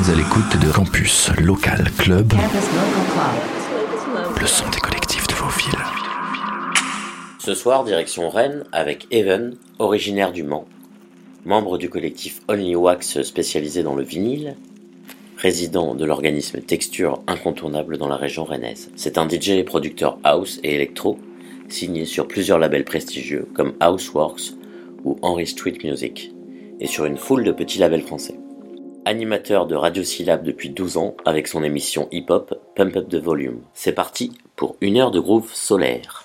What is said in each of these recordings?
êtes à l'écoute de Campus Local Club, le son des collectifs de vos villes. Ce soir, direction Rennes avec Evan, originaire du Mans, membre du collectif Only Wax spécialisé dans le vinyle, résident de l'organisme Texture incontournable dans la région rennaise. C'est un DJ et producteur house et électro, signé sur plusieurs labels prestigieux comme Houseworks ou Henry Street Music, et sur une foule de petits labels français. Animateur de Radio Syllab depuis 12 ans avec son émission hip-hop Pump Up the Volume. C'est parti pour une heure de groove solaire.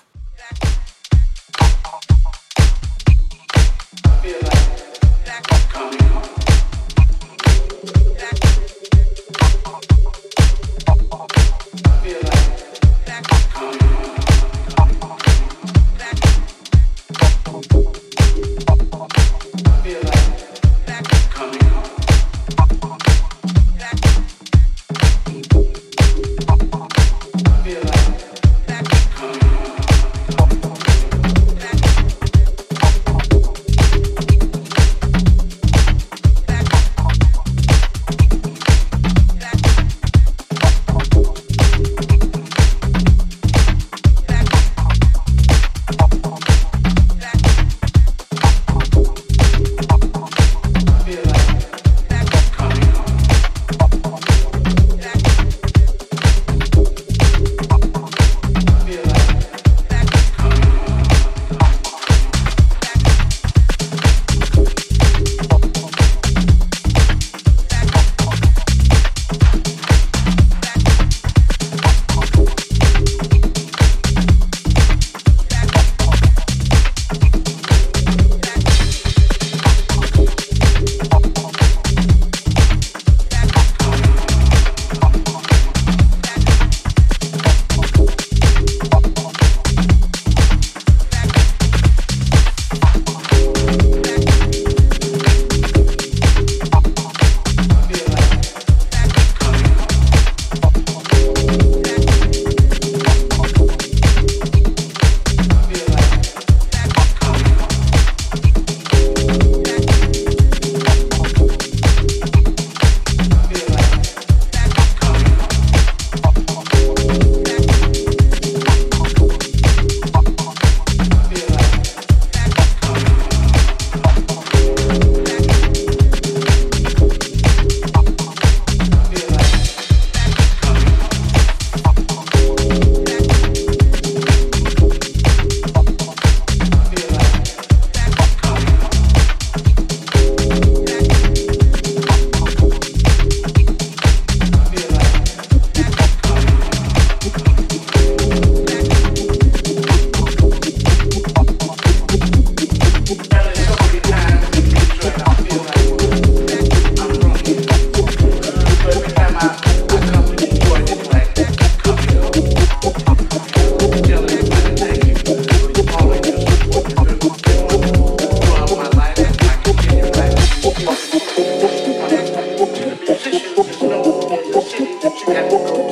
Çünkü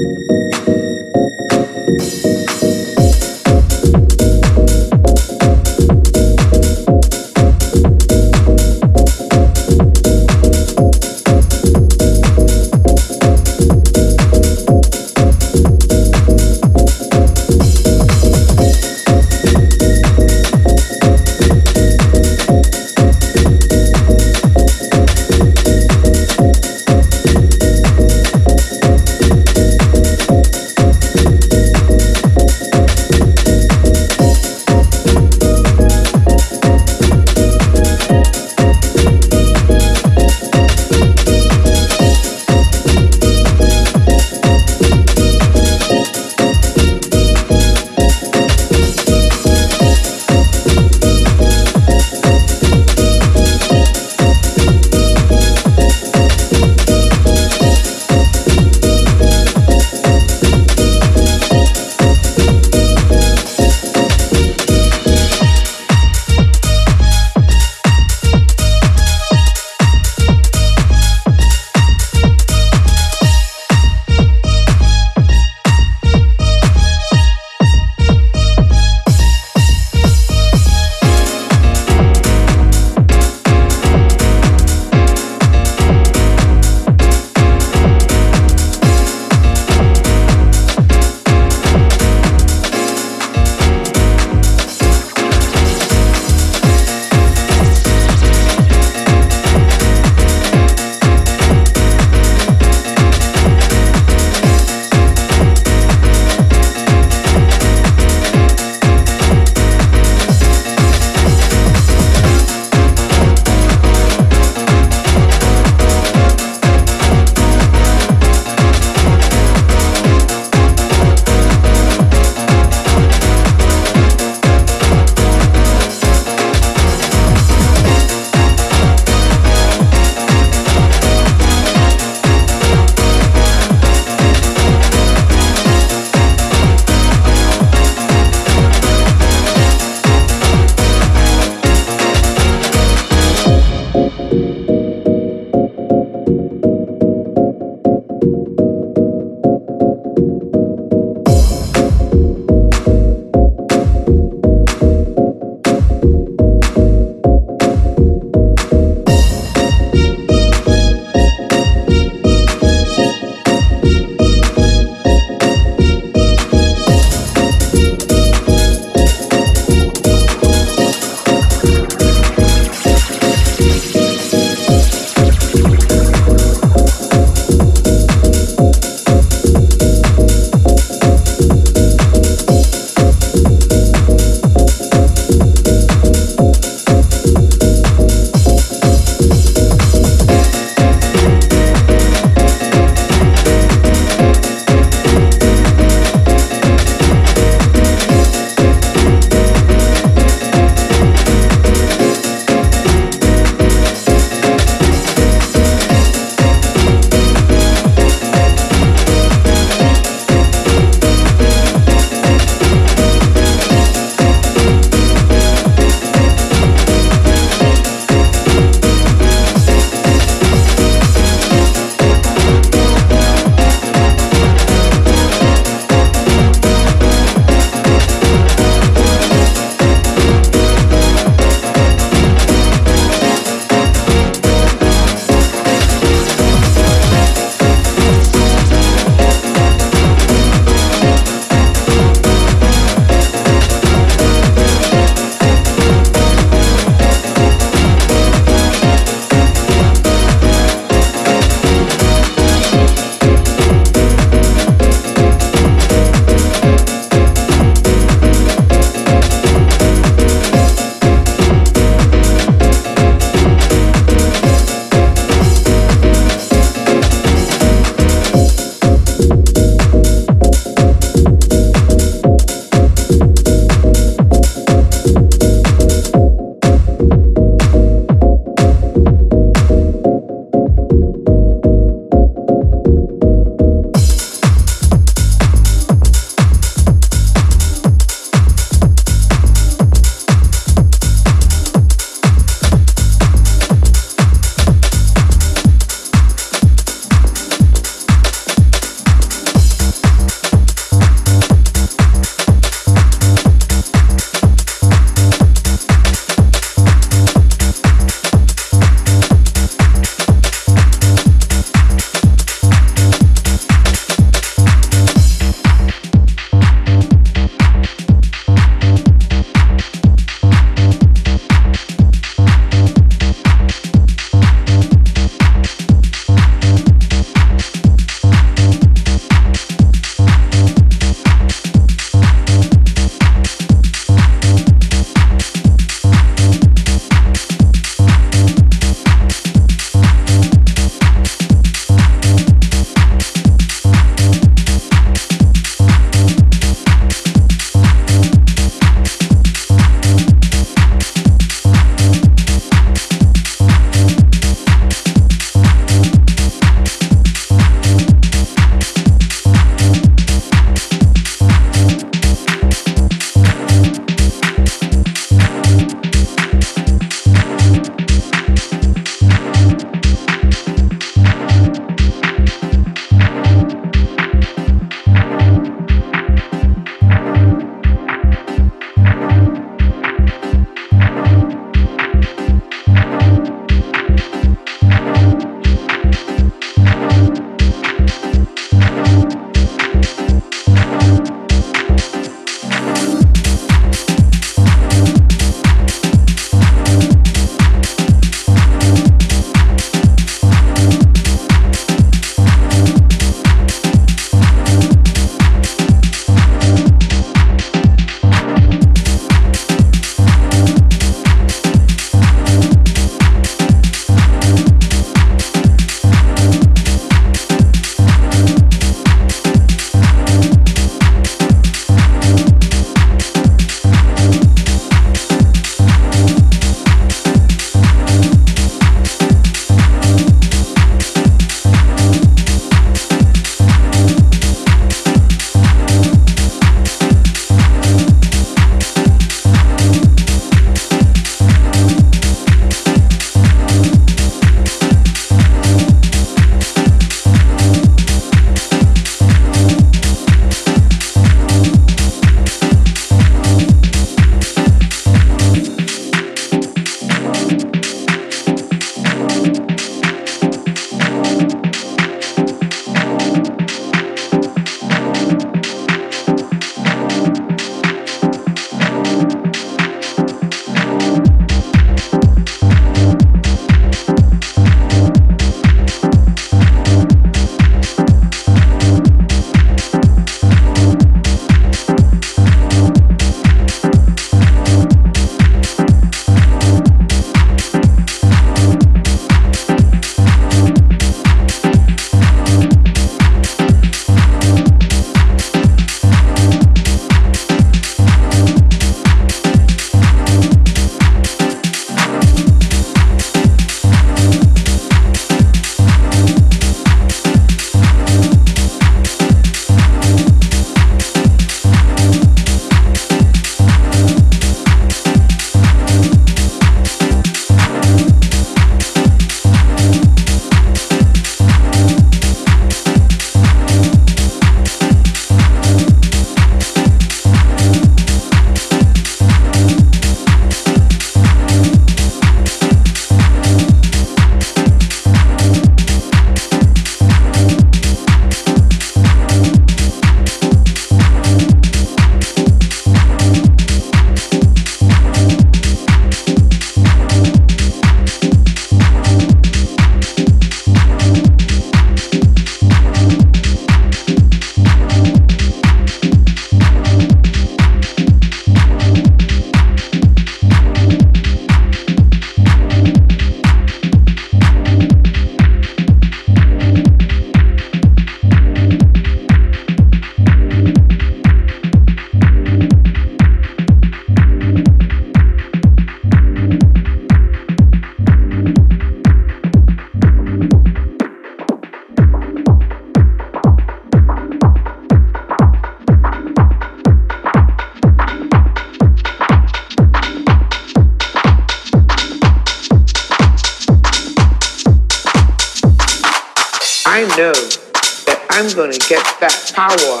get that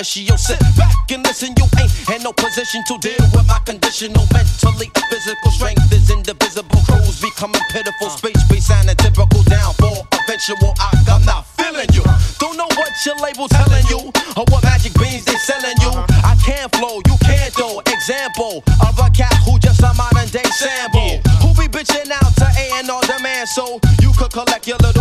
depth. Initial sit back and listen. You ain't in no position to deal with my conditional mentally physical strength is indivisible. Crews becoming pitiful. Uh. Space space sounding typical downfall. Eventual, I, I'm not feeling you. Don't know what your label telling you or what magic beans they selling you. Uh-huh. I can flow, you can't though. Example of a cat who just a modern day sample. Who be bitching out to A and R demand so you could collect your little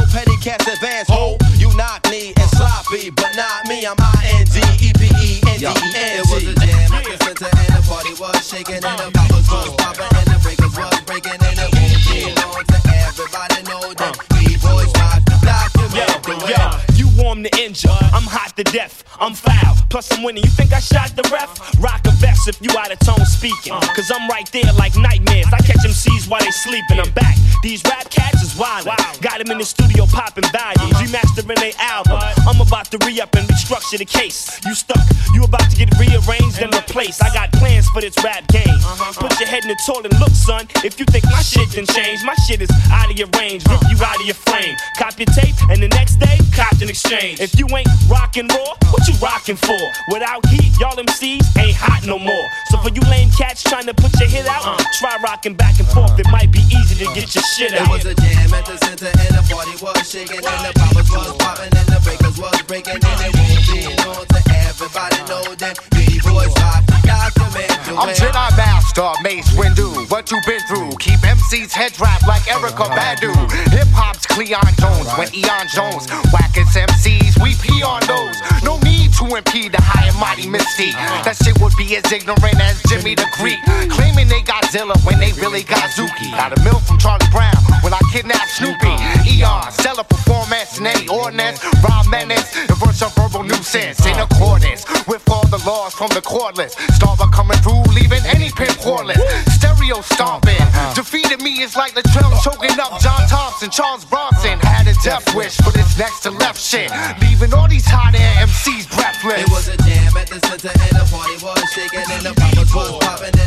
and but not me. I'm I N D E P E N D E N It was a T. jam at the center and the party was shaking and the injure. I'm hot to death. I'm foul. Plus I'm winning. You think I shot the ref? Rock a vest if you out of tone speaking. Uh-huh. Cause I'm right there like nightmares. I catch them MCs while they sleeping. I'm back. These rap cats is wild. Got them in the studio popping values. Uh-huh. Remastering their album. I'm about to re-up and restructure the case. You stuck. You about to get rearranged and replaced. I got plans for this rap game. Uh-huh. Put your head in the toilet and look, son. If you think my shit done changed, my shit is out of your range. Rip you out of your frame. Cop your tape and the next day, cop an exchange. If you ain't rockin' raw, what you rockin' for? Without heat, y'all MCs ain't hot no more. So for you lame cats trying to put your hit out, uh. try rockin' back and forth. It might be easy to get your shit out. It was a jam at the center and the party was shaking and the poppers was popping and the breakers was breaking and it won't be known to everybody know that B-boys I'm. Jedi Master, Mace Windu. What you been through? Keep MC's head wrapped like Erykah Badu. Hip hop's Cleon Jones. When Eon Jones whack its MCs, we pee on those. No need to impede the high and mighty mystique. That shit would be as ignorant as Jimmy the Greek. Claiming they Godzilla when they really got Zuki. Got a mill from Charlie Brown when I kidnapped Snoopy. Eon, stellar performance, and any ordinance. Rob Menace, and verse of verbal nuisance in accordance with all the laws from the cordless. Starbuck coming through, leaving any pimp cordless. Stereo stomping. Uh-huh. Defeated me is like Latrell choking up John Thompson, Charles Bronson. Had a death wish for this next to left shit. Leaving all these hot air MCs breathless. It was a jam at the center and the party was shaking and the poppers was popping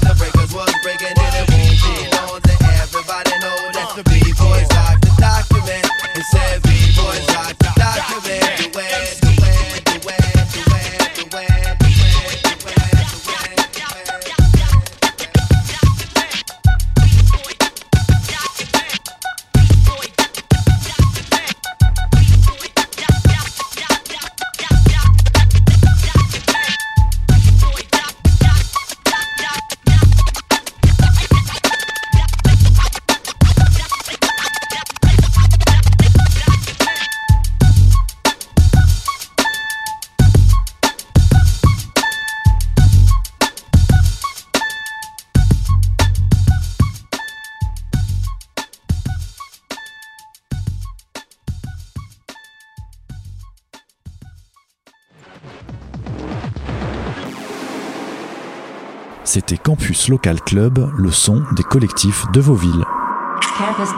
C'était Campus Local Club, le son des collectifs de vos villes. Campus.